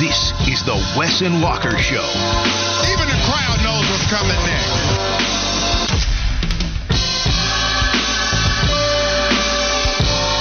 This is the Wes and Walker Show. Even the crowd knows what's coming next.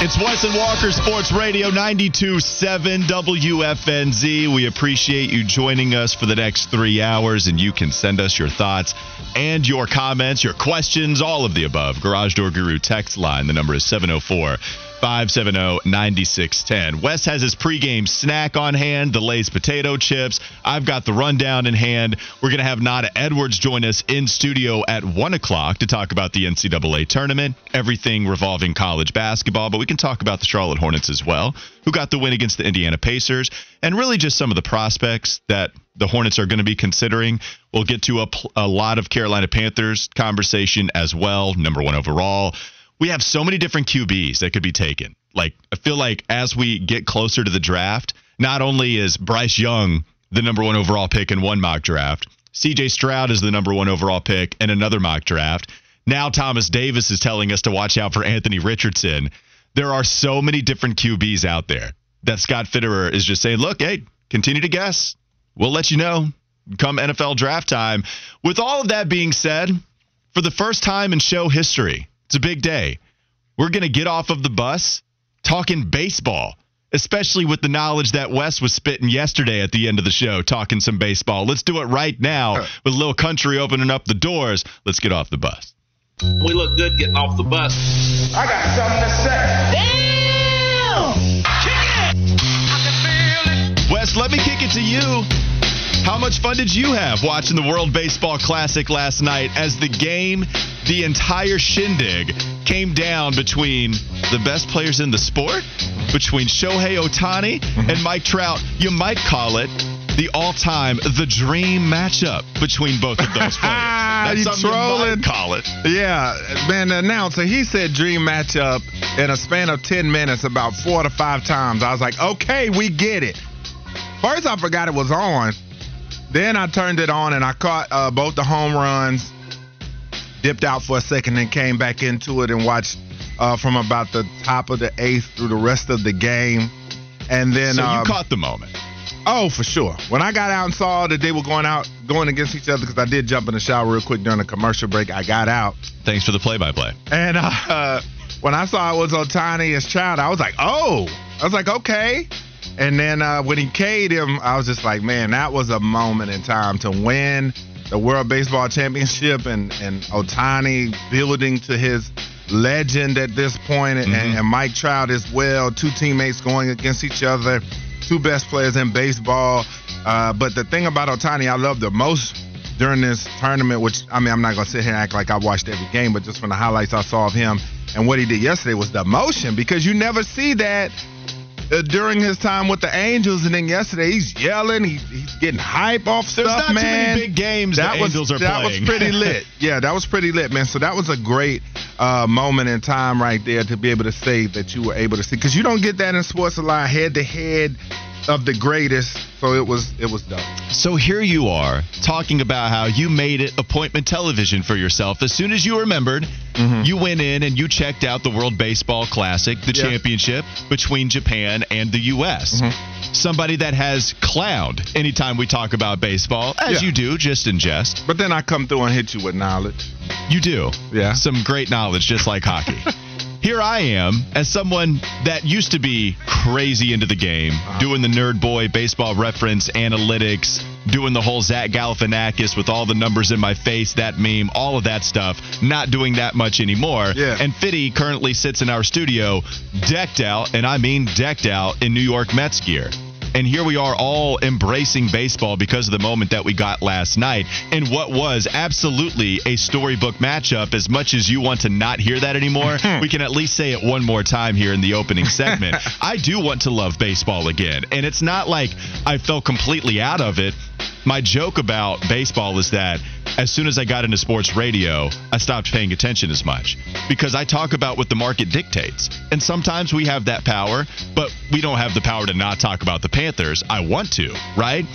It's Wes and Walker Sports Radio 92.7 WFNZ. We appreciate you joining us for the next three hours, and you can send us your thoughts and your comments, your questions, all of the above. Garage Door Guru text line. The number is 704 570 9610. Wes has his pregame snack on hand, the Lay's potato chips. I've got the rundown in hand. We're going to have Nada Edwards join us in studio at 1 o'clock to talk about the NCAA tournament, everything revolving college basketball, but we can talk about the Charlotte Hornets as well, who got the win against the Indiana Pacers, and really just some of the prospects that the Hornets are going to be considering. We'll get to a, a lot of Carolina Panthers conversation as well, number one overall we have so many different QBs that could be taken. Like, I feel like as we get closer to the draft, not only is Bryce Young the number one overall pick in one mock draft, CJ Stroud is the number one overall pick in another mock draft. Now Thomas Davis is telling us to watch out for Anthony Richardson. There are so many different QBs out there that Scott Fitterer is just saying, look, hey, continue to guess. We'll let you know come NFL draft time. With all of that being said, for the first time in show history, it's a big day. We're going to get off of the bus talking baseball, especially with the knowledge that Wes was spitting yesterday at the end of the show, talking some baseball. Let's do it right now with a little country opening up the doors. Let's get off the bus. We look good getting off the bus. I got something to say. Damn! Kick it! I can feel it. Wes, let me kick it to you. How much fun did you have watching the World Baseball Classic last night as the game, the entire shindig, came down between the best players in the sport, between Shohei Ohtani mm-hmm. and Mike Trout? You might call it the all-time, the dream matchup between both of those players. That's you trolling. You call it. Yeah, man, the announcer, he said dream matchup in a span of 10 minutes about four to five times. I was like, okay, we get it. First, I forgot it was on. Then I turned it on and I caught uh, both the home runs, dipped out for a second, and came back into it and watched uh, from about the top of the eighth through the rest of the game. And then So you um, caught the moment. Oh, for sure. When I got out and saw that they were going out, going against each other, because I did jump in the shower real quick during the commercial break, I got out. Thanks for the play-by-play. And uh, when I saw it was Ohtani as child, I was like, oh. I was like, okay. And then uh, when he K'd him, I was just like, man, that was a moment in time to win the World Baseball Championship and, and Ohtani building to his legend at this point, and, and Mike Trout as well. Two teammates going against each other, two best players in baseball. Uh, but the thing about Ohtani I love the most during this tournament, which I mean, I'm not gonna sit here and act like I watched every game, but just from the highlights I saw of him and what he did yesterday was the emotion because you never see that uh, during his time with the Angels, and then yesterday he's yelling, he, he's getting hype off There's stuff, not man. too many big games that the was Angels are playing. that playing. was pretty lit. Yeah, that was pretty lit, man. So that was a great uh, moment in time right there to be able to say that you were able to see because you don't get that in sports a lot, head to head of the greatest. So it was it was dope. So here you are talking about how you made it appointment television for yourself. As soon as you remembered, mm-hmm. you went in and you checked out the World Baseball Classic, the Yeah. championship between Japan and the U.S. Mm-hmm. Somebody that has clowned anytime we talk about baseball, as Yeah. you do, just in jest. But then I come through and hit you with knowledge. You do. Yeah. Some great knowledge, just like hockey. Here I am, as someone that used to be crazy into the game, uh-huh. doing the nerd boy baseball reference analytics, doing the whole Zach Galifianakis with all the numbers in my face, that meme, all of that stuff. Not doing that much anymore. Yeah. And Fitty currently sits in our studio, decked out, and I mean decked out in New York Mets gear. And here we are all embracing baseball because of the moment that we got last night in what was absolutely a storybook matchup. As much as you want to not hear that anymore, hmm. we can at least say it one more time here in the opening segment. I do want to love baseball again. And it's not like I fell completely out of it. My joke about baseball is that as soon as I got into sports radio, I stopped paying attention as much because I talk about what the market dictates. And sometimes we have that power, but we don't have the power to not talk about the Panthers. I want to, right?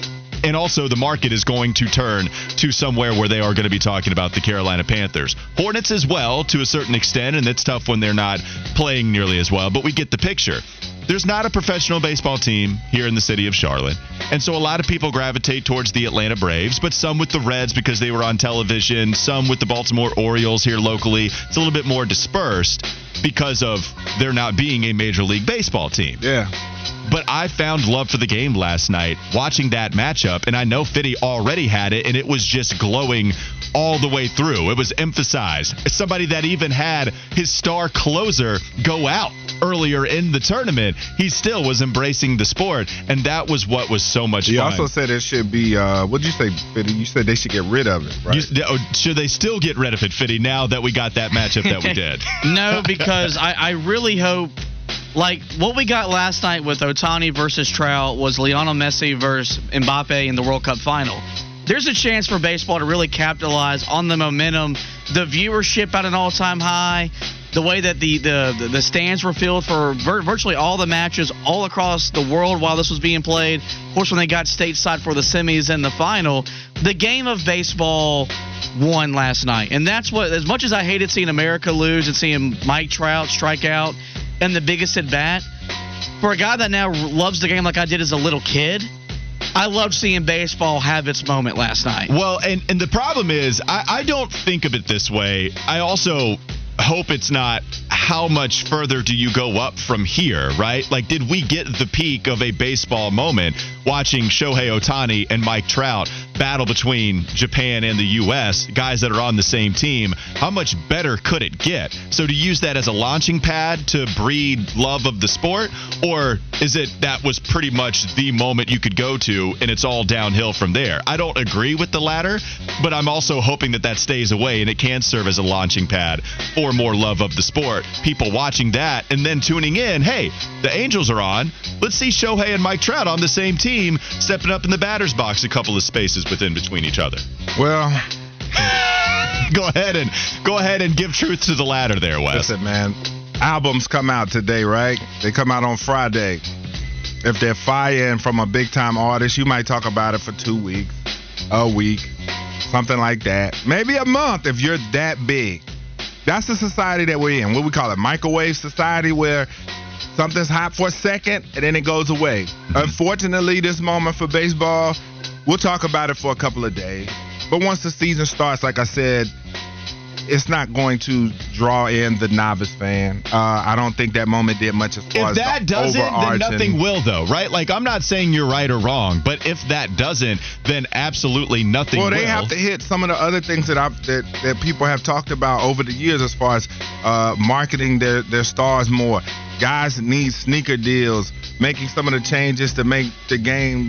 And also, the market is going to turn to somewhere where they are going to be talking about the Carolina Panthers. Hornets as well, to a certain extent, and it's tough when they're not playing nearly as well, but we get the picture there's not a professional baseball team here in the city of Charlotte. And so a lot of people gravitate towards the Atlanta Braves, but some with the Reds because they were on television, some with the Baltimore Orioles here locally. It's a little bit more dispersed because of there not being a Major League Baseball team. Yeah. But I found love for the game last night watching that matchup, and I know Fitty already had it, and it was just glowing all the way through. It was emphasized. Somebody that even had his star closer go out earlier in the tournament, he still was embracing the sport, and that was what was so much You fun. also said it should be. Uh, what did you say, Fitty? You said they should get rid of it, right? You- oh, should they still get rid of it, Fitty, now that we got that matchup that we did? No, because I, I really hope, like what we got last night with Ohtani versus Trout was Lionel Messi versus Mbappe in the World Cup final. There's a chance for baseball to really capitalize on the momentum, the viewership at an all-time high, the way that the the, the stands were filled for vir- virtually all the matches all across the world while this was being played. Of course, when they got stateside for the semis and the final, the game of baseball won last night. And that's what, as much as I hated seeing America lose and seeing Mike Trout strike out and the biggest at bat, for a guy that now loves the game like I did as a little kid, I loved seeing baseball have its moment last night. Well, and, and the problem is, I, I don't think of it this way. I also hope it's not how much further do you go up from here, right? Like, did we get the peak of a baseball moment watching Shohei Ohtani and Mike Trout battle between Japan and the U.S., guys that are on the same team? How much better could it get? So, to use that as a launching pad to breed love of the sport, or is it that was pretty much the moment you could go to and it's all downhill from there? I don't agree with the latter, but I'm also hoping that that stays away and it can serve as a launching pad for more love of the sport. People watching that and then tuning in, hey, the Angels are on. Let's see Shohei and Mike Trout on the same team, stepping up in the batter's box a couple of spaces within between each other. well, Go ahead and go ahead and give truth to the latter there, Wes. listen, man. Albums come out today, right? They come out on Friday. If they're fire and from a big time artist, you might talk about it for two weeks, a week, something like that. Maybe a month if you're that big. That's the society that we're in. What we call it, microwave society, where something's hot for a second and then it goes away. Mm-hmm. Unfortunately, this moment for baseball, we'll talk about it for a couple of days. But once the season starts, like I said, it's not going to draw in the novice fan. Uh, I don't think that moment did much as far If as that doesn't, then nothing will, though, right? Like, I'm not saying you're right or wrong, but if that doesn't, then absolutely nothing Well, will. they have to hit some of the other things that I that, that people have talked about over the years as far as uh, marketing their their stars more. Guys need sneaker deals, making some of the changes to make the game,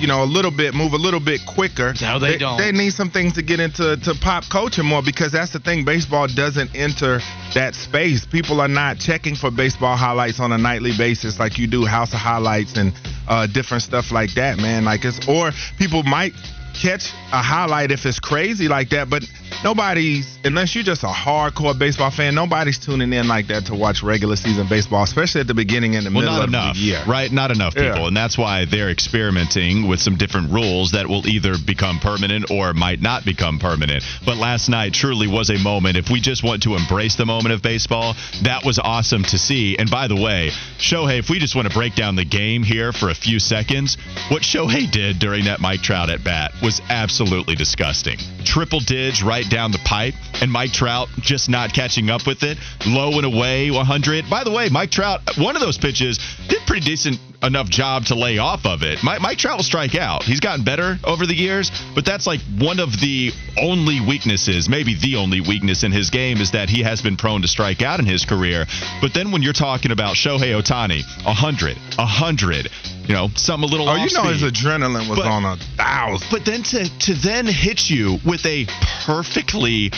you know, a little bit move a little bit quicker. No, they don't. They need some things to get into to pop culture more because that's the thing. Baseball doesn't enter that space. People are not checking for baseball highlights on a nightly basis like you do House of Highlights and uh, different stuff like that, man. Like it's or people might catch a highlight if it's crazy like that, but nobody's unless you're just a hardcore baseball fan, nobody's tuning in like that to watch regular season baseball, especially at the beginning and the Well, middle not of enough, the year. right? Not enough Yeah. people, and that's why they're experimenting with some different rules that will either become permanent or might not become permanent. But last night truly was a moment. If we just want to embrace the moment of baseball, that was awesome to see. And by the way, Shohei, if we just want to break down the game here for a few seconds, what Shohei did during that Mike Trout at bat was absolutely disgusting. Triple dig right down the pipe, and Mike Trout just not catching up with it. Low and away, 100. By the way, Mike Trout, one of those pitches did pretty decent enough job to lay off of it. Mike, Mike Trout will strike out. He's gotten better over the years, but that's like one of the only weaknesses, maybe the only weakness in his game is that he has been prone to strike out in his career. But then when you're talking about Shohei Ohtani, 100, 100, you know, something a little Oh, you know off-speed. his adrenaline was But- on a thousand. But then to to then hit you with a perfectly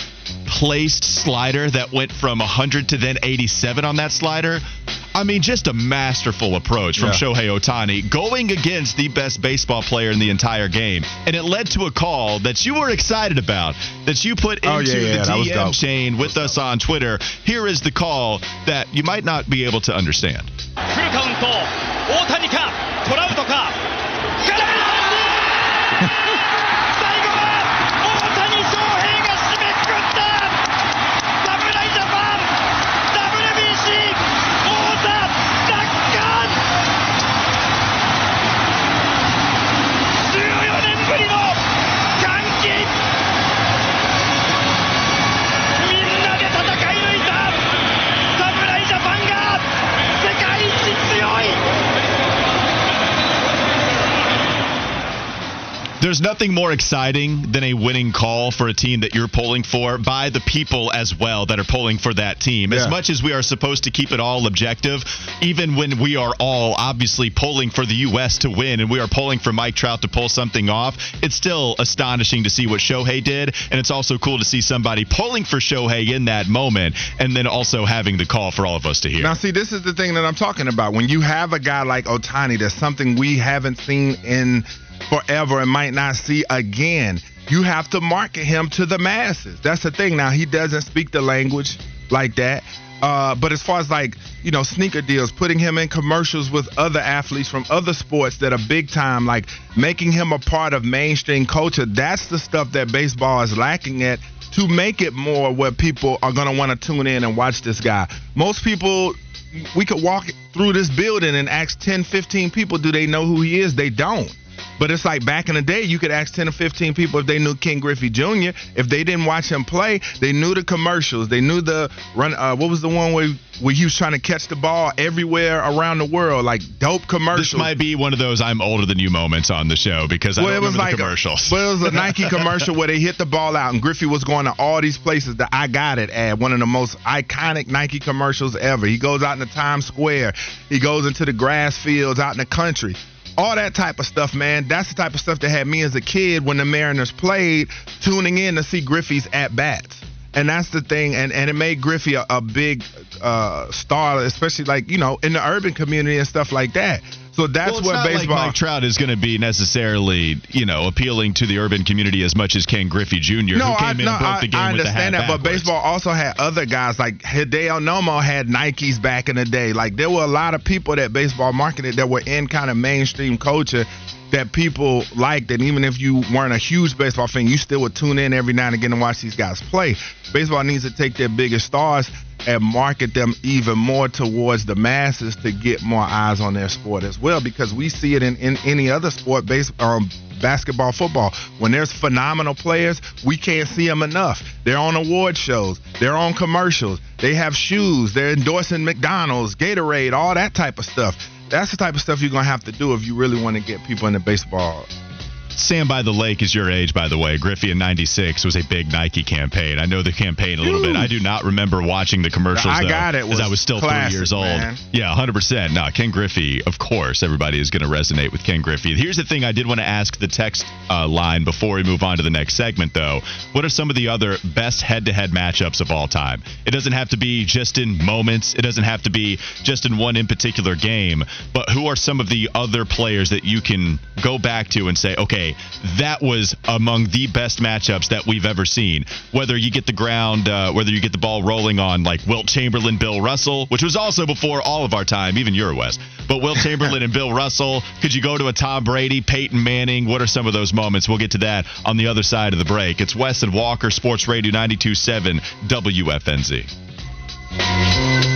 placed slider that went from 100 to then 87 on that slider. I mean, just a masterful approach from Yeah. Shohei Ohtani going against the best baseball player in the entire game. And it led to a call that you were excited about, that you put into Oh, yeah, yeah, the that DM chain with us on Twitter. Here is the call that you might not be able to understand. There's nothing more exciting than a winning call for a team that you're pulling for by the people as well that are pulling for that team. As much as we are supposed to keep it all objective, even when we are all obviously pulling for the U.S. to win and we are pulling for Mike Trout to pull something off, it's still astonishing to see what Shohei did. And it's also cool to see somebody pulling for Shohei in that moment and then also having the call for all of us to hear. Now, see, this is the thing that I'm talking about. When you have a guy like Ohtani, that's something we haven't seen in forever and might not see again. You have to market him to the masses. That's the thing. Now, he doesn't speak the language like that. Uh, but as far as like, you know, sneaker deals, putting him in commercials with other athletes from other sports that are big time, like making him a part of mainstream culture, that's the stuff that baseball is lacking at to make it more where people are going to want to tune in and watch this guy. Most people, we could walk through this building and ask 10, 15 people, do they know who he is? They don't. But it's like back in the day, you could ask 10 or 15 people if they knew Ken Griffey Jr. If they didn't watch him play, they knew the commercials. They knew the run. Uh, what was the one where, where he was trying to catch the ball everywhere around the world? Like dope commercials. This might be one of those I'm older than you moments on the show because I Well, don't it was remember like the commercials. well, it was a Nike commercial where they hit the ball out, and Griffey was going to all these places that I got it at. One of the most iconic Nike commercials ever. He goes out into Times Square. He goes into the grass fields out in the country. All that type of stuff, man. That's the type of stuff that had me as a kid when the Mariners played, tuning in to see Griffey's at bats. And that's the thing, and, and it made Griffey a, a big uh, star, especially like you know in the urban community and stuff like that. So that's well, what baseball. like Mike Trout is going to be necessarily, you know, appealing to the urban community as much as Ken Griffey Jr., who came I, in no, and broke I, the game I with the hat understand that, but baseball also had other guys like Hideo Nomo had Nikes back in the day. Like there were a lot of people that baseball marketed that were in kind of mainstream culture that people liked, and even if you weren't a huge baseball fan, you still would tune in every now and again and watch these guys play. Baseball needs to take their biggest stars and market them even more towards the masses to get more eyes on their sport as well, because we see it in, in any other sport, base, um, basketball, football. When there's phenomenal players, we can't see them enough. They're on award shows, they're on commercials, they have shoes, they're endorsing McDonald's, Gatorade, all that type of stuff. That's the type of stuff you're gonna have to do if you really want to get people into baseball. Sam by the Lake is your age, by the way. Griffey in '96 was a big Nike campaign. I know the campaign a little bit. I do not remember watching the commercials. I though, got it because I was was still classic, three years old. man. Yeah, 100. percent No, Ken Griffey, of course, everybody is going to resonate with Ken Griffey. Here's the thing: I did want to ask the text uh, line before we move on to the next segment, though. What are some of the other best head-to-head matchups of all time? It doesn't have to be just in moments. It doesn't have to be just in one in particular game. But who are some of the other players that you can go back to and say, okay, that was among the best matchups that we've ever seen. Whether you get the ground, uh, whether you get the ball rolling on like Wilt Chamberlain, Bill Russell, which was also before all of our time, even your Wes. But Wilt Chamberlain and Bill Russell. Could you go to a Tom Brady, Peyton Manning? What are some of those moments? We'll get to that on the other side of the break. It's Wes and Walker, Sports Radio 92.7 WFNZ.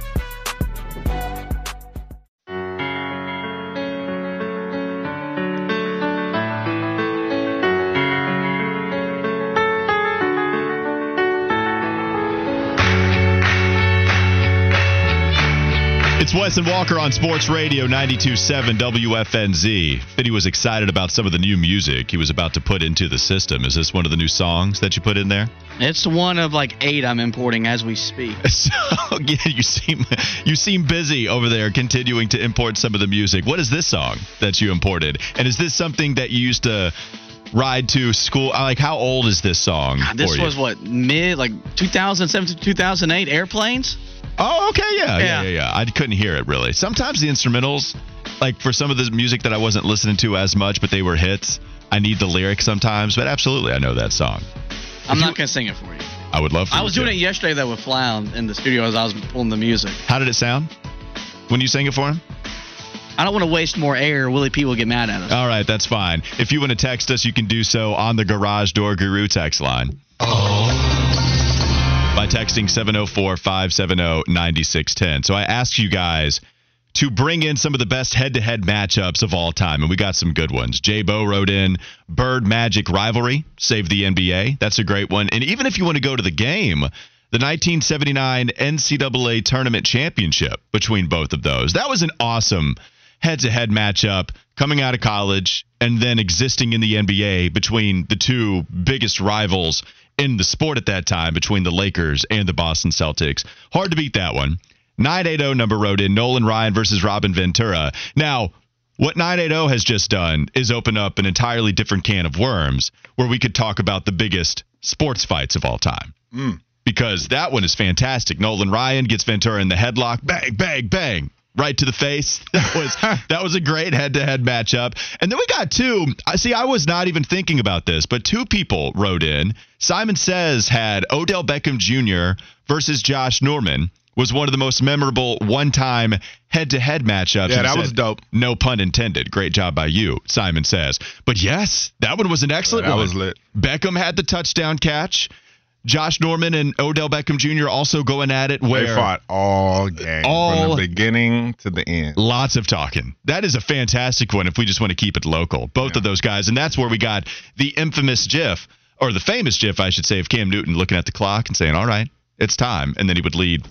And Walker on Sports Radio 92.7 WFNZ. Fitty was excited about some of the new music he was about to put into the system. Is this one of the new songs that you put in there? It's one of like eight I'm importing as we speak. So yeah, you seem you seem busy over there continuing to import some of the music. What is this song that you imported? And is this something that you used to ride to school? Like how old is this song? This for you? was what mid like 2007 to 2008 airplanes. Oh, okay, yeah, yeah, Yeah. yeah, yeah. I couldn't hear it really. Sometimes the instrumentals, like for some of the music that I wasn't listening to as much, but they were hits. I need the lyrics sometimes, but absolutely, I know that song. I'm not gonna sing it for you. I would love. I was doing it yesterday though with Flound in the studio as I was pulling the music. How did it sound when you sang it for him? I don't want to waste more air. Willie P will get mad at us. All right, that's fine. If you want to text us, you can do so on the Garage Door Guru text line. Oh. By texting 704 570 9610. So I asked you guys to bring in some of the best head to head matchups of all time, and we got some good ones. Jay Bo wrote in Bird Magic Rivalry, save the NBA. That's a great one. And even if you want to go to the game, the 1979 NCAA Tournament Championship between both of those. That was an awesome head to head matchup coming out of college and then existing in the NBA between the two biggest rivals in the sport at that time between the Lakers and the Boston Celtics. Hard to beat that one. 980 number wrote in Nolan Ryan versus Robin Ventura. Now, what 980 has just done is open up an entirely different can of worms where we could talk about the biggest sports fights of all time. Hmm. Because that one is fantastic. Nolan Ryan gets Ventura in the headlock, bang, bang, bang, right to the face. That was that was a great head-to-head matchup. And then we got two. I see. I was not even thinking about this, but two people wrote in. Simon says had Odell Beckham Jr. versus Josh Norman was one of the most memorable one-time head-to-head matchups. Yeah, that was dope. No pun intended. Great job by you, Simon says. But yes, that one was an excellent that one. was lit. Beckham had the touchdown catch. Josh Norman and Odell Beckham Jr. also going at it. Where They fought all game All- from the beginning to the end. Lots of talking. That is a fantastic one if we just want to keep it local. Both of those guys. And that's where we got the infamous GIF, or the famous GIF, I should say, of Cam Newton looking at the clock and saying, all right, it's time. And then he would lead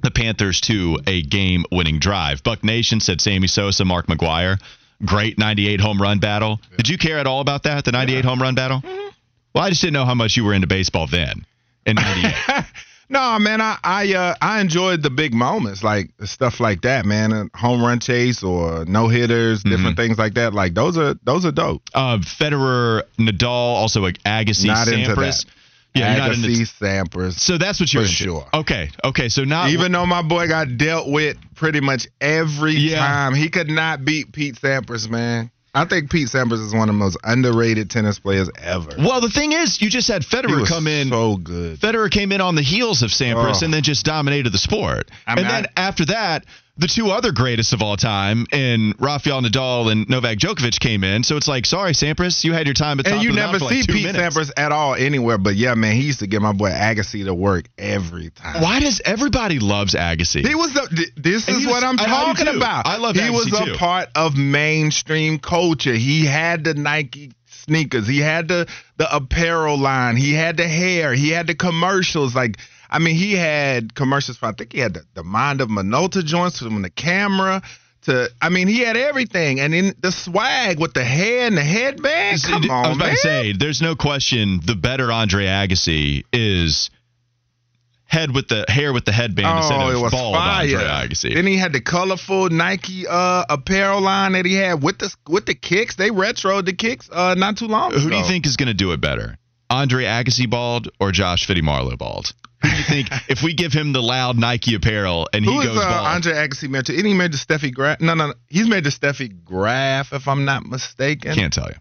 the Panthers to a game winning drive. Buck Nation said Sammy Sosa, Mark McGwire. Great 98 home run battle. Did you care at all about that, the 98 home run battle? Mm-hmm. Well, I just didn't know how much you were into baseball then in 98. no, man, I I uh, I enjoyed the big moments, like stuff like that, man. A home run chase or no hitters, Mm-hmm. different things like that. Like those are those are dope. uh, Federer, Nadal, also like Agassi, Not into Sampras. that. Yeah, you're not into- Agassi, Sampras. So that's what you're For into. sure. Okay. Okay. So not Even though my boy got dealt with pretty much every Yeah. time, he could not beat Pete Sampras, man. I think Pete Sampras is one of the most underrated tennis players ever. Well, the thing is, you just had Federer come in. so good. Federer came in on the heels of Sampras Oh. and then just dominated the sport. I mean, and then I- after that, the two other greatest of all time, in Rafael Nadal and Novak Djokovic, came in. So it's like, sorry, Sampras, you had your time at top And you of the never see like Pete minutes. Sampras at all anywhere. But yeah, man, he used to get my boy Agassi to work every time. Why does everybody loves Agassi? He was the. This And is was- what I'm I talking about. I love He Agassi was a too. part of mainstream culture. He had the Nike sneakers. He had the the apparel line. He had the hair. He had the commercials. Like I mean, he had commercials for. I think he had the, the mind of Minolta joints from the camera. To I mean, he had everything, and then the swag with the hair and the headband. Come on, I was about man. to say, there's no question the better Andre Agassi is head with the hair with the headband instead Oh, of it was bald fire. Andre Agassi. Then he had the colorful Nike uh, apparel line that he had with the with the kicks. They retroed the kicks uh, not too long ago. Who do you think is going to do it better? Andre Agassi bald or Josh Fitty Marlowe bald? Who do you think if we give him the loud Nike apparel and he Who is goes uh, bald? Andre Agassi married to? Isn't he married to Steffi Graf? No, no, no. He's married to Steffi Graf, if I'm not mistaken. Can't tell you.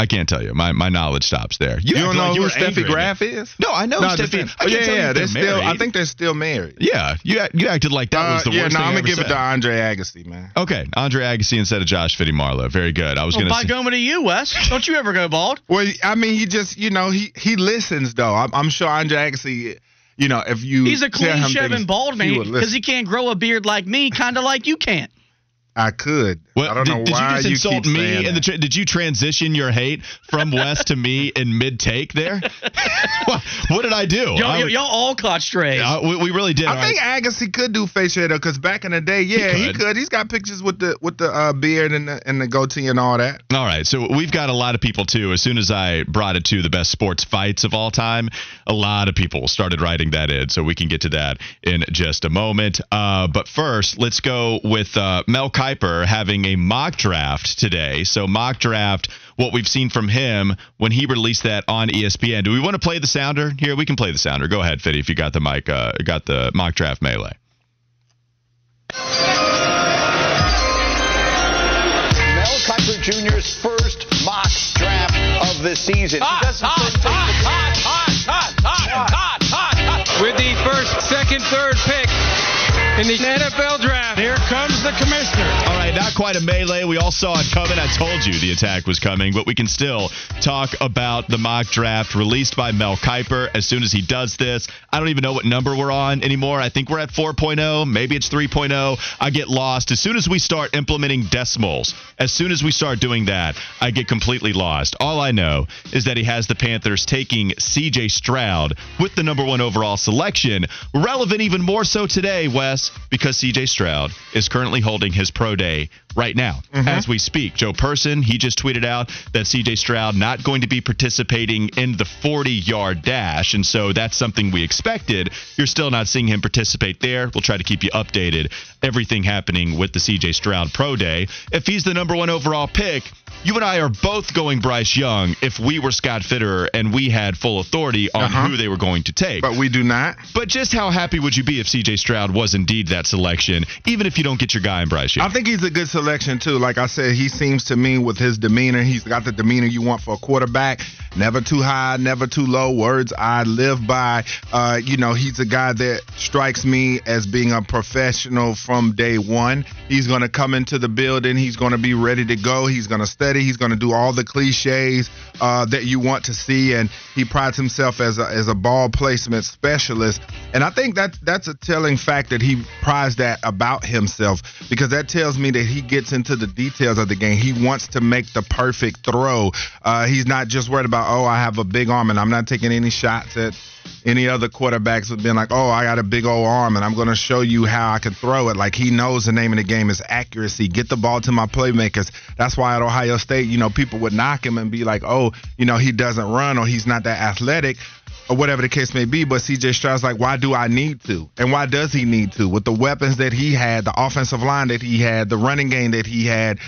I can't tell you. My my knowledge stops there. You, act don't know like who Steffi angry at me. Graf is? No, I know No, Steffi. I Oh, can't yeah, tell yeah. if They're they're still. I think they're still married. Yeah, you you acted like that was Uh, the yeah, worst no, thing I'm gonna give said. it to Andre Agassi, man. Okay, Andre Agassi instead of Josh Fitty Marlowe. Very good. I was Well, going by to. going to you, Wes. Don't you ever go bald? Well, I mean, he just, you know, he he listens though. I'm, I'm sure Andre Agassi, you know, if you He's a clean shaven bald man because listen. he can't grow a beard like me, kind of like you can't. I could. What, I don't did, know did why you just insult keep me in the? Tra- did you transition your hate from Wes to me in mid take there? what, what did I do? Y'all, I, y'all all caught strays. uh, we, we really did. I think right. Agassi could do facial hair though, because back in the day, yeah, he could. could. He's got pictures with the with the uh, beard and the and the goatee and all that. All right, so we've got a lot of people too. As soon as I brought it to the best sports fights of all time, a lot of people started writing that in. So we can get to that in just a moment. Uh, but first, let's go with uh, Mel Kiper having a mock draft today. So mock draft, what we've seen from him when he released that on ESPN. Do we want to play the sounder here? We can play the sounder. Go ahead, Fitty, if you got the mic, uh, got the mock draft melee. Mel Kiper Jr.'s first mock draft of the season. He doesn't With the first, second, third pick in the NFL draft. Here comes the commissioner. All right, not quite a melee. We all saw it coming. I told you the attack was coming, but we can still talk about the mock draft released by Mel Kiper. As soon as he does this, I don't even know what number we're on anymore. I think we're at 4.0, maybe it's 3.0. I get lost. As soon as we start implementing decimals, as soon as we start doing that, I get completely lost. All I know is that he has the Panthers taking CJ Stroud with the number one overall selection. Relevant even more so today, Wes, because CJ Stroud is currently holding his pro day right now as we speak. Joe Person, he just tweeted out that CJ Stroud not going to be participating in the 40 yard dash. And so that's something we expected. You're still not seeing him participate there. We'll try to keep you updated. Everything happening with the CJ Stroud pro day. If he's the number one overall pick, you and I are both going Bryce Young if we were Scott Fitterer and we had full authority on Uh-huh. who they were going to take. But we do not. But just how happy would you be if CJ Stroud was indeed that selection, even if you don't get your guy in Bryce Young? I think he's a good selection too. Like I said, he seems to me with his demeanor, he's got the demeanor you want for a quarterback. Never too high, never too low. Words I live by. Uh, you know, he's a guy that strikes me as being a professional from day one. He's going to come into the building. He's going to be ready to go. He's going to study. He's going to do all the cliches uh, that you want to see, and he prides himself as a as a ball placement specialist. And I think that that's a telling fact that he prides that about himself because that tells me that he gets into the details of the game. He wants to make the perfect throw. Uh, he's not just worried about oh I have a big arm and I'm not taking any shots at any other quarterbacks have been like, oh, I got a big old arm and I'm going to show you how I can throw it. Like he knows the name of the game is accuracy. Get the ball to my playmakers. That's why at Ohio State, you know, people would knock him and be like, oh, you know, he doesn't run or he's not that athletic or whatever the case may be. But CJ Stroud's like, why do I need to? And why does he need to? With the weapons that he had, the offensive line that he had, the running game that he had,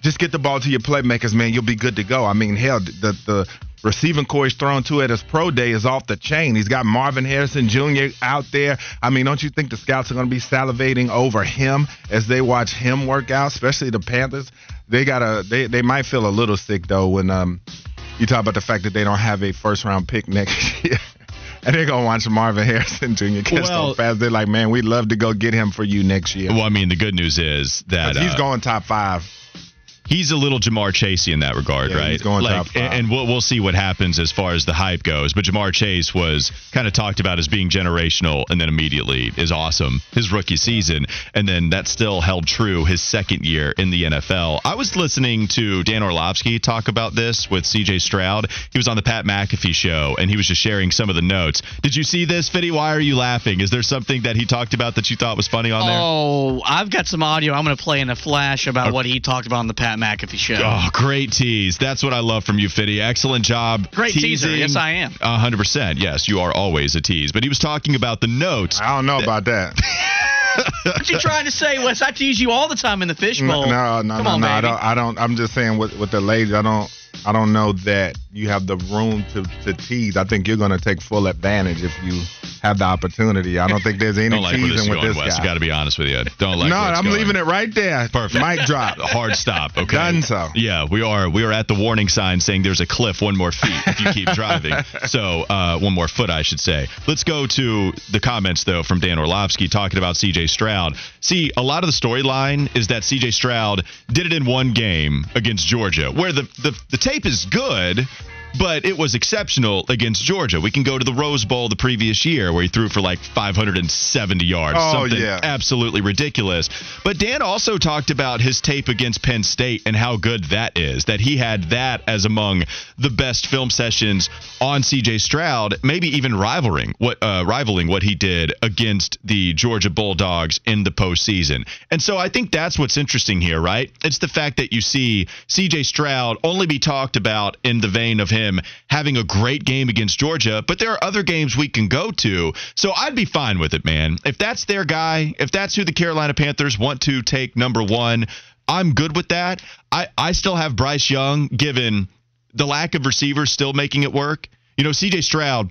just get the ball to your playmakers, man. You'll be good to go. I mean, hell, the the receiving core he's thrown to at his pro day is off the chain. He's got Marvin Harrison Jr. out there. I mean, don't you think the scouts are going to be salivating over him as they watch him work out, especially the Panthers? They gotta they they might feel a little sick though when um you talk about the fact that they don't have a first round pick next year. And they're gonna watch Marvin Harrison Jr. catch Well- so fast. They're like, man, we'd love to go get him for you next year. well, I mean, the good news is that he's uh, going top five. He's a little Ja'Marr Chasey in that regard, Yeah, right? he's going like, top five. and and we'll we'll see what happens as far as the hype goes. But Ja'Marr Chase was kind of talked about as being generational, and then immediately is awesome his rookie season, and then that still held true his second year in the NFL. I was listening to Dan Orlovsky talk about this with C.J. Stroud. He was on the Pat McAfee show, and he was just sharing some of the notes. Did you see this, Fitty? Why are you laughing? Is there something that he talked about that you thought was funny on there? Oh, I've got some audio I'm going to play in a flash about Okay. what he talked about on the Pat McAfee show. Oh, great tease. That's what I love from you, Fitty. Excellent job. Great teaser. Yes, I am. A 100%. Yes, you are always a tease. But he was talking about the notes. I don't know about that. What you trying to say, Wes? I tease you all the time in the fishbowl. No, no, no, Come no, on, no. I don't. I don't. I'm just saying with with the ladies. I don't. I don't know that you have the room to, to tease. I think you're going to take full advantage if you have the opportunity. I don't think there's any like teasing with this guy. Got to be honest with you. Don't like. no, I'm going. leaving it right there. Perfect. Mic drop. Hard stop. Okay. Done so. Yeah, we are. We are at the warning sign saying there's a cliff one more feet if you keep driving. So uh, one more foot, I should say. Let's go to the comments though from Dan Orlovsky talking about C.J. Stroud. See, a lot of the storyline is that C.J. Stroud did it in one game against Georgia, where the the, the tape is good. But it was exceptional against Georgia. We can go to the Rose Bowl the previous year where he threw for like 570 yards. Oh, something yeah. absolutely ridiculous. But Dan also talked about his tape against Penn State and how good that is. That he had that as among the best film sessions on CJ Stroud, maybe even rivaling what uh, rivaling what he did against the Georgia Bulldogs in the postseason. And so I think that's what's interesting here, right? It's the fact that you see CJ Stroud only be talked about in the vein of him having a great game against Georgia, but there are other games we can go to. So I'd be fine with it, man. If that's their guy, if that's who the Carolina Panthers want to take number one, I'm good with that. I, I still have Bryce Young, given the lack of receivers still making it work. You know, CJ Stroud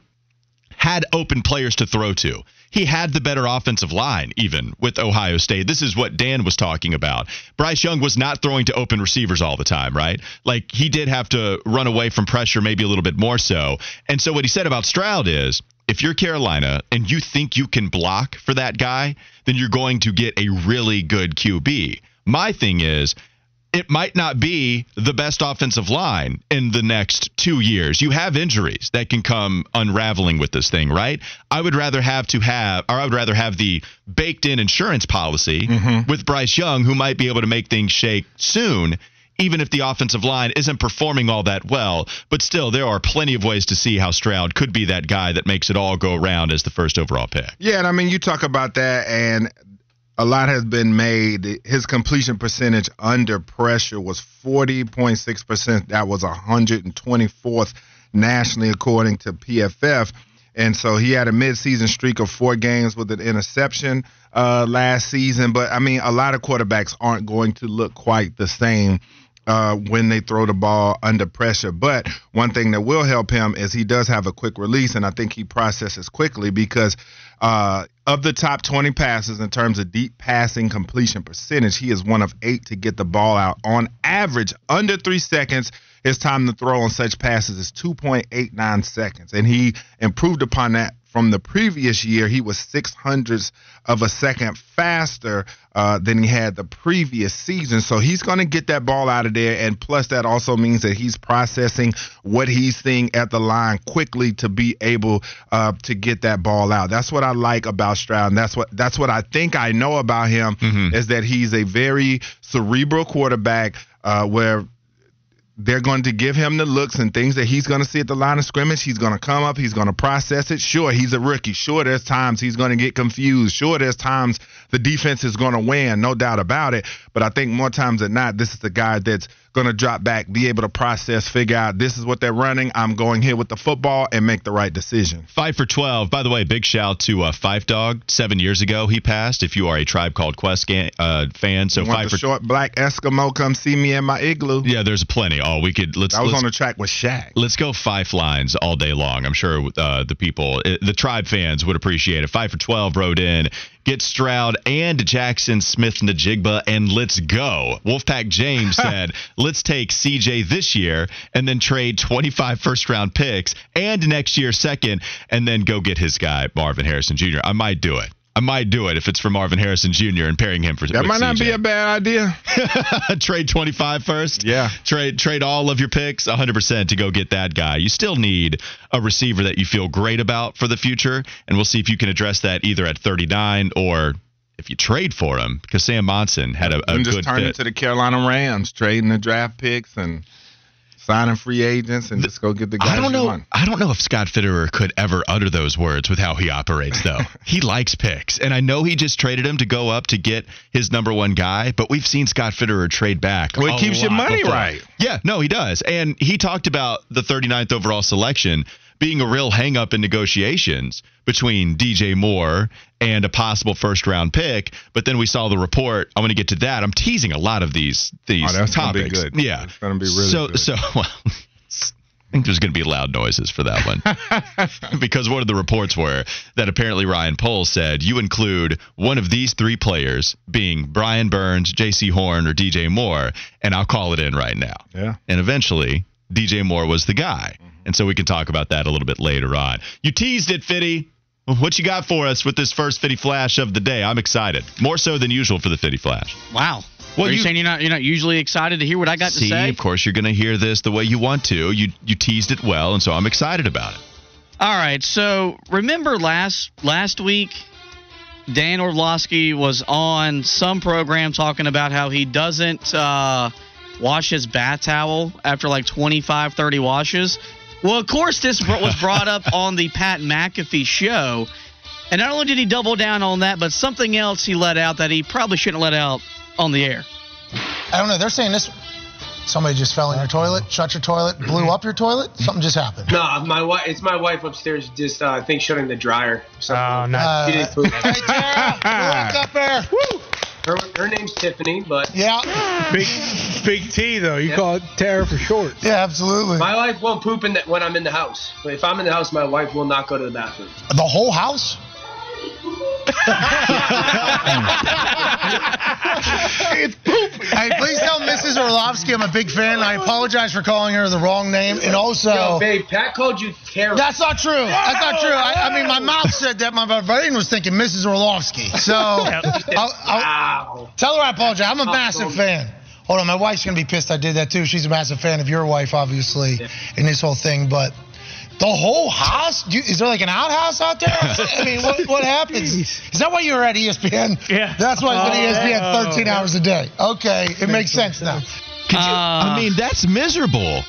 had open players to throw to. He had the better offensive line, even with Ohio State. This is what Dan was talking about. Bryce Young was not throwing to open receivers all the time, right? Like he did have to run away from pressure, maybe a little bit more so. And so what he said about Stroud is if you're Carolina and you think you can block for that guy, then you're going to get a really good QB. My thing is, it might not be the best offensive line in the next two years. You have injuries that can come unraveling with this thing, right? I would rather have to have, or I would rather have the baked in insurance policy mm-hmm. with Bryce Young, who might be able to make things shake soon. Even if the offensive line isn't performing all that well, but still, there are plenty of ways to see how Stroud could be that guy that makes it all go around as the first overall pick. Yeah, and I mean, you talk about that, and a lot has been made. His completion percentage under pressure was 40.6%. That was 124th nationally, according to PFF. And so he had a midseason streak of four games with an interception uh, last season. But I mean, a lot of quarterbacks aren't going to look quite the same uh, when they throw the ball under pressure. But one thing that will help him is he does have a quick release, and I think he processes quickly because uh, of the top 20 passes in terms of deep passing completion percentage, he is one of eight to get the ball out on average under three seconds. His time to throw on such passes is 2.89 seconds, and he improved upon that from the previous year. He was six hundredths of a second faster uh, than he had the previous season. So he's going to get that ball out of there, and plus that also means that he's processing what he's seeing at the line quickly to be able uh, to get that ball out. That's what I like about Stroud. And that's what that's what I think I know about him is that he's a very cerebral quarterback uh, where they're going to give him the looks and things that he's going to see at the line of scrimmage. He's going to come up. He's going to process it. Sure, he's a rookie. Sure, there's times he's going to get confused. Sure, there's times the defense is going to win. No doubt about it. But I think more times than not, this is the guy that's going to drop back, be able to process, figure out this is what they're running. I'm going here with the football and make the right decision. Five for 12. By the way, big shout to uh, Phife Dawg. Seven years ago, he passed. If you are a Tribe Called Quest ga- uh, fan, so five for short black Eskimo come see me in my igloo. Yeah, there's plenty. Oh, we could let's. I was let's, on the track with Shaq. Let's go five lines all day long. I'm sure uh, the people, uh, the tribe fans would appreciate it. Five for 12 wrote in. Get Stroud and Jaxon Smith-Njigba and let's go. Wolfpack James said, let's take CJ this year and then trade 25 first round picks and next year second and then go get his guy, Marvin Harrison Jr. I might do it. I might do it if it's for Marvin Harrison Jr. and pairing him for That might not CJ. be a bad idea. trade 25 first. Yeah. Trade trade all of your picks 100% to go get that guy. You still need a receiver that you feel great about for the future and we'll see if you can address that either at 39 or if you trade for him because Sam Monson had a, a and just good turn fit. it to the Carolina Rams, trading the draft picks and signing free agents, and just go get the guys I don't know. I don't know if Scott Fitterer could ever utter those words with how he operates, though. he likes picks, and I know he just traded him to go up to get his number one guy. But we've seen Scott Fitterer trade back. Well, it keeps your money before. right. Yeah, no, he does, and he talked about the 39th overall selection being a real hangup in negotiations between DJ Moore and a possible first round pick. But then we saw the report. I'm going to get to that. I'm teasing a lot of these these Oh, that's gonna be topics. good. Yeah, It's gonna be really so good. so well. I think there's going to be loud noises for that one. because one of the reports were that apparently Ryan Poles said you include one of these three players being Brian Burns, Jaycee Horn, or DJ Moore, and I'll call it in right now. Yeah. And eventually, DJ Moore was the guy. And so we can talk about that a little bit later on. You teased it, Fitty. What you got for us with this first Fitty Flash of the day? I'm excited. More so than usual for the Fitty Flash. Wow. Well, Are you, you- saying you're not you're not usually excited to hear what I got See, to say? See, of course, you're going to hear this the way you want to. You you teased it well, and so I'm excited about it. All right. So remember last last week, Dan Orlovsky was on some program talking about how he doesn't uh, wash his bath towel after like 25, 30 washes. Well, of course, this was brought up on the Pat McAfee show. And not only did he double down on that, but something else he let out that he probably shouldn't let out on the air. I don't know. They're saying this. Somebody just fell in your toilet, shut your toilet, blew up your toilet. Something just happened. No, my wife. It's my wife upstairs. Just uh, I think shutting the dryer. Oh, no. She didn't poop. Hey, Tara, look up there. Woo. Her, her name's Tiffany, but Yeah. Big, big T though. You call it Tara for short. Yeah, absolutely. my wife won't poop in that when I'm in the house. But if I'm in the house, my wife will not go to the bathroom. The whole house? It's poop. Hey, please tell Mrs. Orlovsky I'm a big fan. I apologize for calling her the wrong name. And also, Yo, babe, Pat called you Tara. that's not true. That's not true. I, I mean, my mouth said that. My brain was thinking Mrs. Orlovsky. So, I'll, I'll, Wow. tell her I apologize. I'm a massive fan. Hold on, my wife's gonna be pissed I did that too. She's a massive fan of your wife, obviously, in this whole thing. But the whole house? Do you, is there like an outhouse out there? I mean, what, what happens? Is that why you were at ESPN? Yeah. That's why you've been at Oh, ESPN 13 yeah. hours a day. Okay, it makes sense now. Could you, Uh, I mean, that's miserable.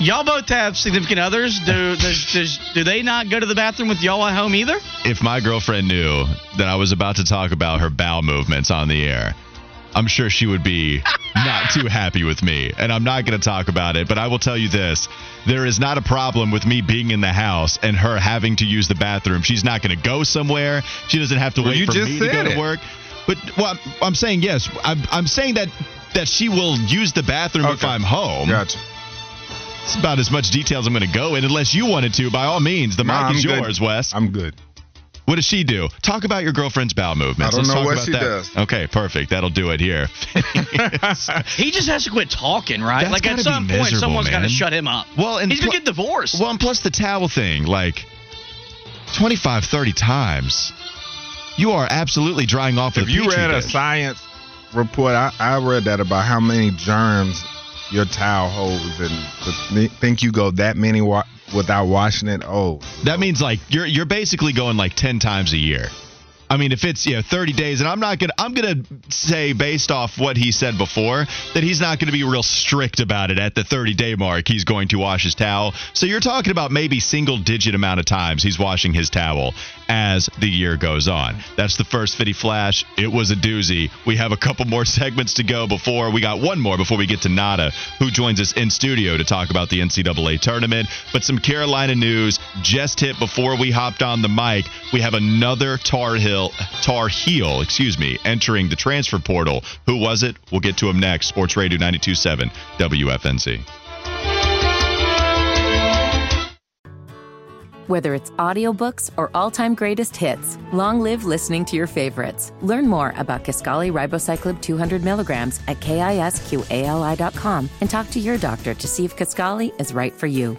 Y'all both have significant others. Do does, does, do they not go to the bathroom with y'all at home either? If my girlfriend knew that I was about to talk about her bowel movements on the air, I'm sure she would be not too happy with me. And I'm not going to talk about it, but I will tell you this. There is not a problem with me being in the house and her having to use the bathroom. She's not going to go somewhere. She doesn't have to Well, wait for me to go said to work. But well, I'm, saying yes. I'm, I'm saying that that she will use the bathroom if I'm home. Gotcha. It's about as much detail as I'm going to go in, unless you wanted to. By all means, the No, mic I'm is good. yours, Wes. I'm good. What does she do? Talk about your girlfriend's bowel movements. I don't Let's know talk what about she that. does. Okay, perfect. That'll do it here. He just has to quit talking, right? That's like at some point, someone's got to shut him up. well, and He's gonna pl- get divorced. well, and plus the towel thing, like 25, 30 times. You are absolutely drying off If the you Petri read a science report, I, I read that about how many germs your towel holds, and to think you go that many wa- without washing it. Oh, That means like you're you're basically going like 10 times a year. I mean, if it's you know 30 days, and I'm not gonna I'm gonna say based off what he said before that he's not gonna be real strict about it at the 30 day mark. He's going to wash his towel. So you're talking about maybe single digit amount of times he's washing his towel as the year goes on. That's the first Fitty Flash. It was a doozy. We have a couple more segments to go before we got one more before we get to Nada, who joins us in studio to talk about the NCAA tournament. But some Carolina news just hit before we hopped on the mic. We have another Tar Heel, Tar Heel, excuse me, entering the transfer portal. Who was it? We'll get to him next. Sports Radio 92.7 WFNZ. Whether it's audiobooks or all-time greatest hits, long live listening to your favorites. Learn more about Kisqali Ribociclib 200 milligrams at kisqali.com and talk to your doctor to see if Kisqali is right for you.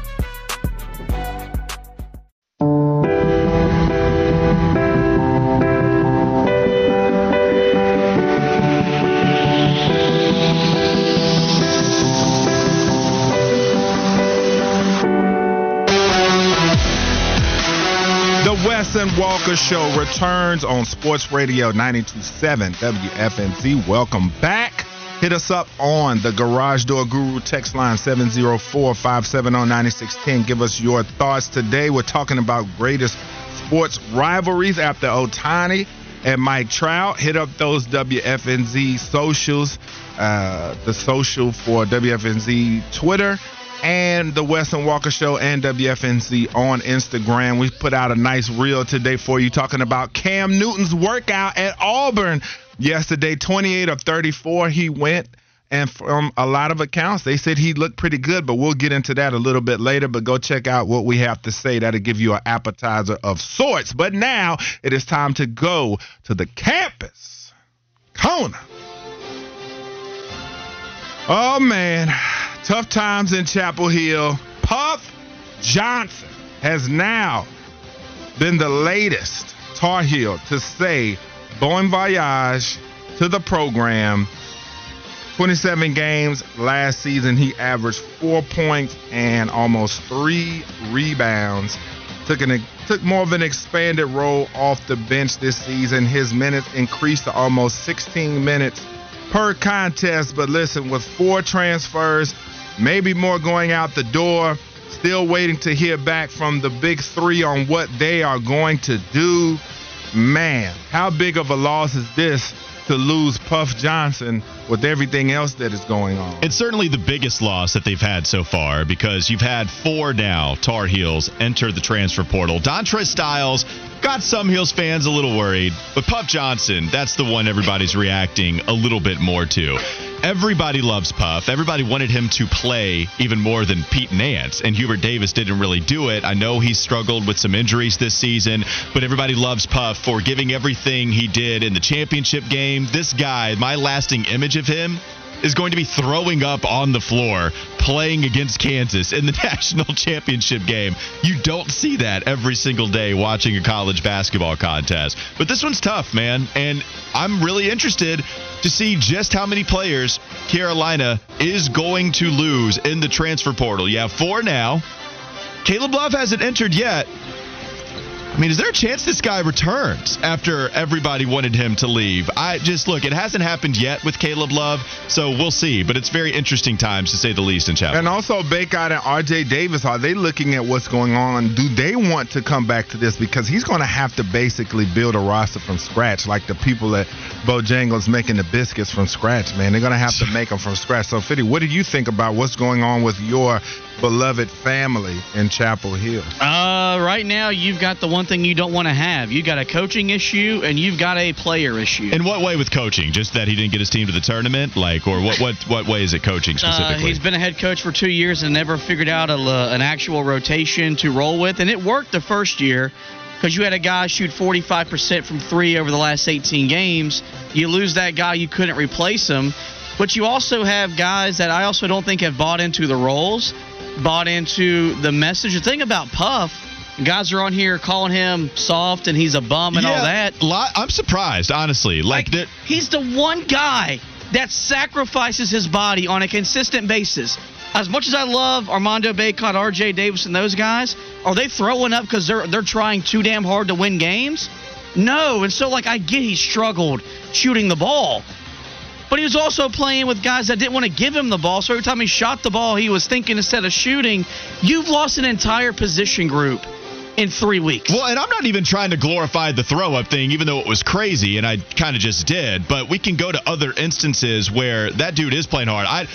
Walker Show returns on Sports Radio 92.7 WFNZ. Welcome back. Hit us up on the Garage Door Guru text line 704 570 9610. Give us your thoughts today. We're talking about greatest sports rivalries after Ohtani and Mike Trout. Hit up those WFNZ socials, uh, the social for WFNZ Twitter and the Wes and Walker Show and WFNZ on Instagram. We put out a nice reel today for you talking about Cam Newton's workout at Auburn yesterday. 28 of 34 he went. And from a lot of accounts, they said he looked pretty good, but we'll get into that a little bit later. But go check out what we have to say. That'll give you an appetizer of sorts. But now it is time to go to the campus. Kona. Oh, man. Tough times in Chapel Hill. Puff Johnson has now been the latest Tar Heel to say bon voyage to the program. 27 games last season, he averaged four points and almost three rebounds. Took an took more of an expanded role off the bench this season. His minutes increased to almost 16 minutes per contest. But listen, with four transfers, maybe more going out the door. Still waiting to hear back from the big three on what they are going to do. Man, how big of a loss is this to lose Puff Johnson with everything else that is going on? It's certainly the biggest loss that they've had so far because you've had four now Tar Heels enter the transfer portal. Dontrez Styles got some Heels fans a little worried, but Puff Johnson, that's the one everybody's reacting a little bit more to. Everybody loves Puff. Everybody wanted him to play even more than Pete Nance, and Hubert Davis didn't really do it. I know he struggled with some injuries this season, but everybody loves Puff for giving everything he did in the championship game. This guy, my lasting image of him is going to be throwing up on the floor playing against Kansas in the national championship game. You don't see that every single day watching a college basketball contest. But this one's tough, man. And I'm really interested to see just how many players Carolina is going to lose in the transfer portal. You have four now. Caleb Love hasn't entered yet. I mean, is there a chance this guy returns after everybody wanted him to leave? I just look, it hasn't happened yet with Caleb Love, so we'll see. But it's very interesting times to say the least in Chapel. And also, Bacot and R.J. Davis, are they looking at what's going on? Do they want to come back to this? Because he's going to have to basically build a roster from scratch, like the people at Bojangles making the biscuits from scratch, man. They're going to have to make them from scratch. So, Fitty, what do you think about what's going on with your beloved family in Chapel Hill? Uh, right now, you've got the one thing you don't want to have. You got a coaching issue and you've got a player issue. In what way with coaching? Just that he didn't get his team to the tournament, like, or what? What? What way is it coaching specifically? Uh, he's been a head coach for two years and never figured out a, an actual rotation to roll with, and it worked the first year because you had a guy shoot 45% from three over the last 18 games. You lose that guy, you couldn't replace him. But you also have guys that I also don't think have bought into the roles, bought into the message. The thing about Puff, guys are on here calling him soft and he's a bum and yeah, all that. Lot, I'm surprised, honestly. Like, like he's the one guy that sacrifices his body on a consistent basis. As much as I love Armando Bacot, R.J. Davis, and those guys, are they throwing up because they're they're trying too damn hard to win games? No, and so like I get he struggled shooting the ball, but he was also playing with guys that didn't want to give him the ball. So every time he shot the ball, he was thinking instead of shooting. You've lost an entire position group in three weeks. Well, and I'm not even trying to glorify the throw up thing, even though it was crazy, and I kind of just did. But we can go to other instances where that dude is playing hard. I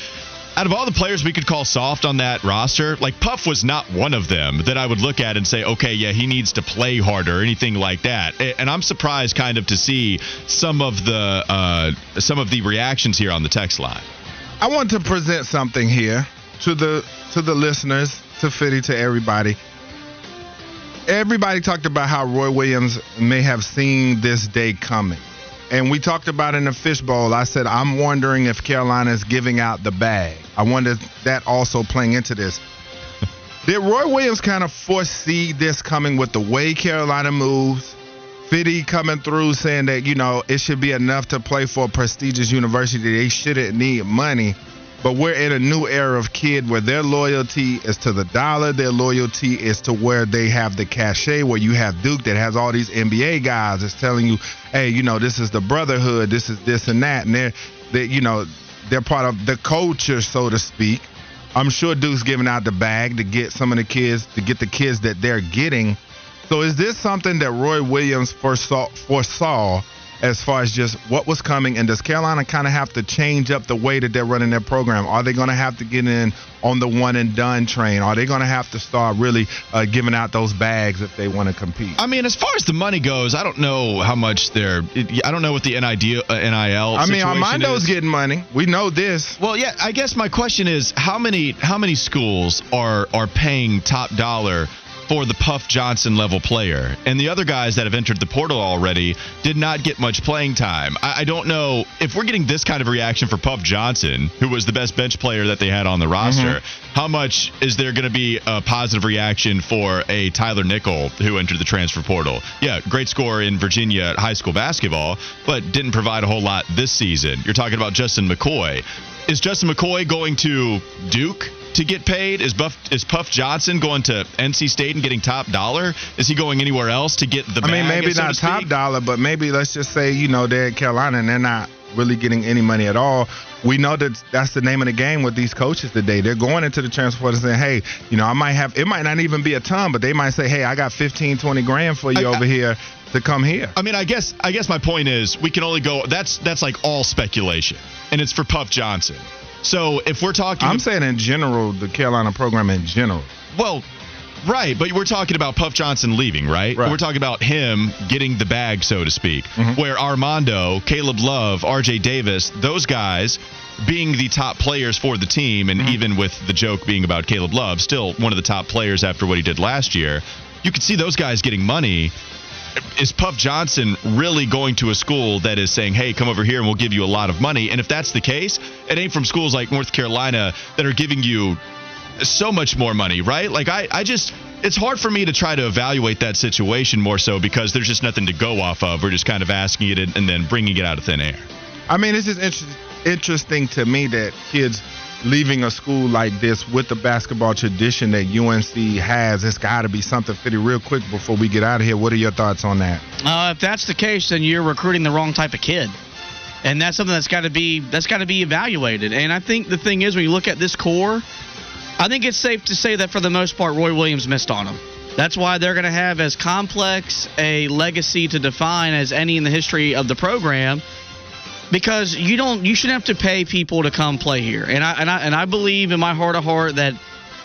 out of all the players we could call soft on that roster, like Puff was not one of them that I would look at and say, okay, yeah, he needs to play harder or anything like that. And I'm surprised kind of to see some of the uh, some of the reactions here on the text line. I want to present something here to the to the listeners, to Fitty, to everybody. Everybody talked about how Roy Williams may have seen this day coming. And we talked about in the fishbowl. I said, I'm wondering if Carolina is giving out the bag. I wonder that also playing into this. Did Roy Williams kind of foresee this coming with the way Carolina moves? Fitty coming through saying that, you know, it should be enough to play for a prestigious university. They shouldn't need money. But we're in a new era of kid where their loyalty is to the dollar. Their loyalty is to where they have the cachet, where you have Duke that has all these NBA guys that's telling you, hey, you know, this is the brotherhood, this is this and that. And they're, they, you know, they're part of the culture, so to speak. I'm sure Duke's giving out the bag to get some of the kids to get the kids that they're getting. So is this something that Roy Williams foresaw, foresaw as far as just what was coming? And does Carolina kind of have to change up the way that they're running their program? Are they going to have to get in on the one and done train? Are they going to have to start really uh, giving out those bags if they want to compete? I mean, as far as the money goes, I don't know how much they're. I don't know what the NIL. Uh, NIL I mean, Armando's is. getting money. We know this. Well, yeah. I guess my question is how many how many schools are are paying top dollar for the Puff Johnson level player, and the other guys that have entered the portal already did not get much playing time. I, I don't know if we're getting this kind of reaction for Puff Johnson, who was the best bench player that they had on the mm-hmm. roster. How much is there going to be a positive reaction for a Tyler Nickel who entered the transfer portal? Yeah, great scorer in Virginia high school basketball, but didn't provide a whole lot this season. You're talking about Justin McCoy. Is Justin McCoy going to Duke to get paid? Is Buff is Puff Johnson going to NC State and getting top dollar? Is he going anywhere else to get the? I mean, bag, maybe so to not top dollar, but maybe let's just say you know they're at Carolina and they're not really getting any money at all. We know that that's the name of the game with these coaches today. They're going into the transfer portal and saying, "Hey, you know, I might have. It might not even be a ton, but they might say, "Hey, I got 15, 20 grand for you I- over here to come here." I mean, I guess I guess my point is we can only go. That's that's like all speculation, and it's for Puff Johnson. So if we're talking, I'm saying in general, the Carolina program in general. Well, right, but we're talking about Puff Johnson leaving, right? Right. We're talking about him getting the bag, so to speak. Mm-hmm. Where Armando, Caleb Love, R.J. Davis, those guys being the top players for the team, Mm-hmm. and even with the joke being about Caleb Love, still one of the top players after what he did last year. You could see those guys getting money. Is Puff Johnson really going to a school that is saying, hey, come over here and we'll give you a lot of money? And if that's the case, it ain't from schools like North Carolina that are giving you so much more money, right? Like I, I just it's hard for me to try to evaluate that situation more so because there's just nothing to go off of. We're just kind of asking it and, then bringing it out of thin air. I mean, it's just inter- interesting to me that kids leaving a school like this with the basketball tradition that UNC has. It's got to be something fitty real quick before we get out of here. What are your thoughts on that? Uh, if that's the case, then you're recruiting the wrong type of kid, and that's something that's got to be that's got to be evaluated. And I think the thing is, when you look at this core, I think it's safe to say that for the most part, Roy Williams missed on them. That's why they're going to have as complex a legacy to define as any in the history of the program. Because you don't, you shouldn't have to pay people to come play here, and I and I and I believe in my heart of heart that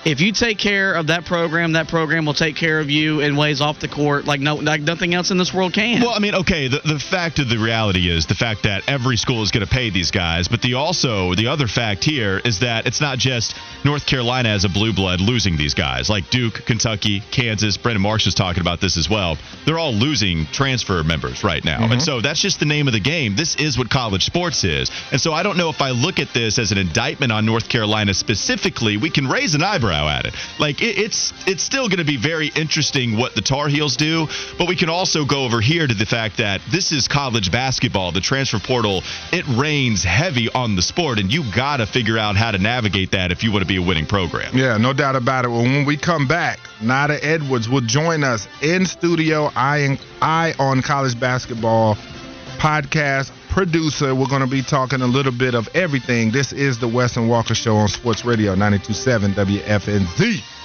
if you take care of that program, that program will take care of you in ways off the court like no like nothing else in this world can. Well, I mean, okay, the, the fact of the reality is the fact that every school is going to pay these guys, but the also the other fact here is that it's not just North Carolina as a blue blood losing these guys like Duke, Kentucky, Kansas. Brendan Marsh was talking about this as well. They're all losing transfer members right now, and mm-hmm. so that's just the name of the game. This is what college sports is, and so I don't know if I look at this as an indictment on North Carolina specifically. We can raise an eyebrow at it. Like it, it's it's still going to be very interesting what the Tar Heels do, but we can also go over here to the fact that this is college basketball. The transfer portal it rains heavy on the sport, and you got to figure out how to navigate that if you want to be a winning program. Yeah, no doubt about it. Well, when we come back, Nada Edwards will join us in studio. I I on college basketball podcast producer. We're going to be talking a little bit of everything. This is the Wes and Walker Show on Sports Radio 92.7 WFNZ.